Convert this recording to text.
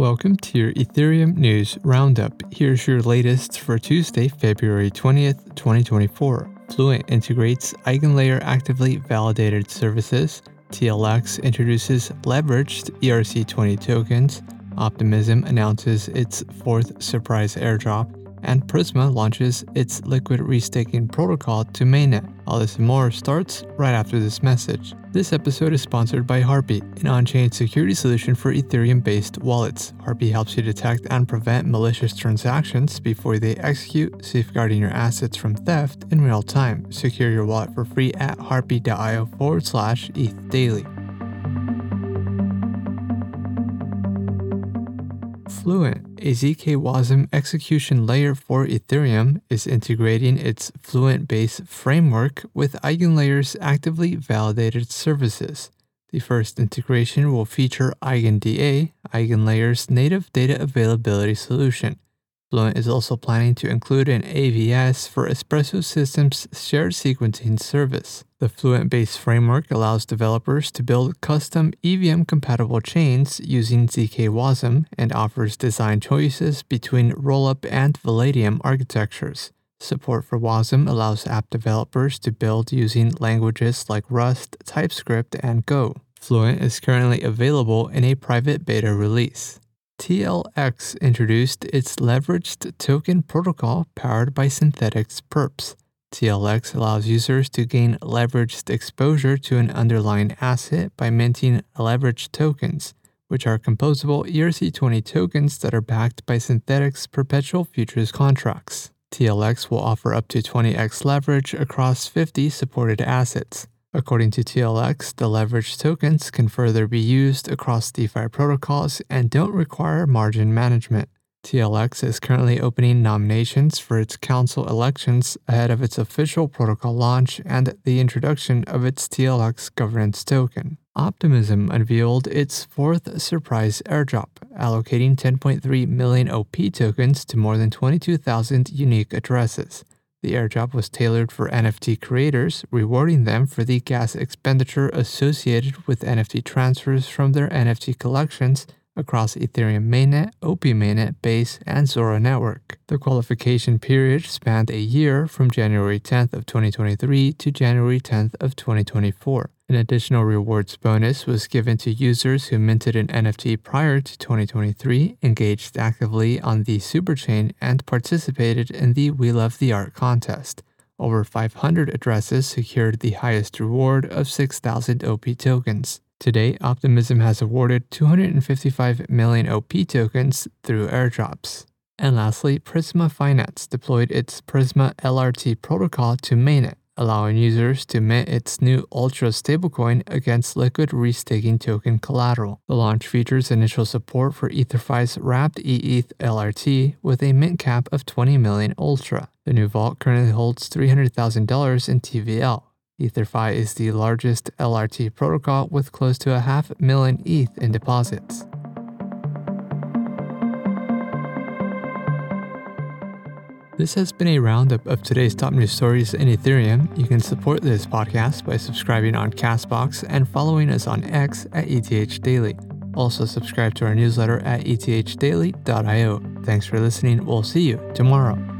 Welcome to your Ethereum News Roundup. Here's your latest for Tuesday, February 20th, 2024. Fluent integrates EigenLayer actively validated services. TLX introduces leveraged ERC20 tokens. Optimism announces its fourth surprise airdrop and Prisma launches its liquid restaking protocol to mainnet. All this and more starts right after this message. This episode is sponsored by Harpie, an on chain security solution for Ethereum based wallets. Harpie helps you detect and prevent malicious transactions before they execute, safeguarding your assets from theft in real time. Secure your wallet for free at harpie.io forward slash ETH daily. Fluent, a ZK WASM execution layer for Ethereum, is integrating its Fluent based framework with EigenLayer's actively validated services. The first integration will feature EigenDA, EigenLayer's native data availability solution. Fluent is also planning to include an AVS for Espresso Systems' shared sequencing service. The Fluent based framework allows developers to build custom EVM compatible chains using ZK Wasm and offers design choices between Rollup and Validium architectures. Support for WASM allows app developers to build using languages like Rust, TypeScript, and Go. Fluent is currently available in a private beta release. TLX introduced its leveraged token protocol powered by Synthetix perps. TLX allows users to gain leveraged exposure to an underlying asset by minting leveraged tokens, which are composable ERC20 tokens that are backed by Synthetix perpetual futures contracts. TLX will offer up to 20x leverage across 50 supported assets. According to TLX, the leverage tokens can further be used across DeFi protocols and don't require margin management. TLX is currently opening nominations for its council elections ahead of its official protocol launch and the introduction of its TLX governance token. Optimism unveiled its fourth surprise airdrop, allocating 10.3 million OP tokens to more than 22,000 unique addresses. The airdrop was tailored for NFT creators, rewarding them for the gas expenditure associated with NFT transfers from their NFT collections across Ethereum mainnet, OP mainnet, Base, and Zora network. The qualification period spanned a year from January 10th of 2023 to January 10th of 2024. An additional rewards bonus was given to users who minted an NFT prior to 2023, engaged actively on the superchain, and participated in the We Love the Art contest. Over 500 addresses secured the highest reward of 6,000 OP tokens. Today, Optimism has awarded 255 million OP tokens through airdrops. And lastly, Prisma Finance deployed its Prisma LRT protocol to mainnet allowing users to mint its new Ultra stablecoin against liquid restaking token collateral. The launch features initial support for EtherFi's wrapped EETH LRT with a mint cap of 20 million Ultra. The new vault currently holds $300,000 in TVL. EtherFi is the largest LRT protocol with close to a half million ETH in deposits. This has been a roundup of today's top news stories in Ethereum. You can support this podcast by subscribing on Castbox and following us on X at ETH Daily. Also, subscribe to our newsletter at ethdaily.io. Thanks for listening. We'll see you tomorrow.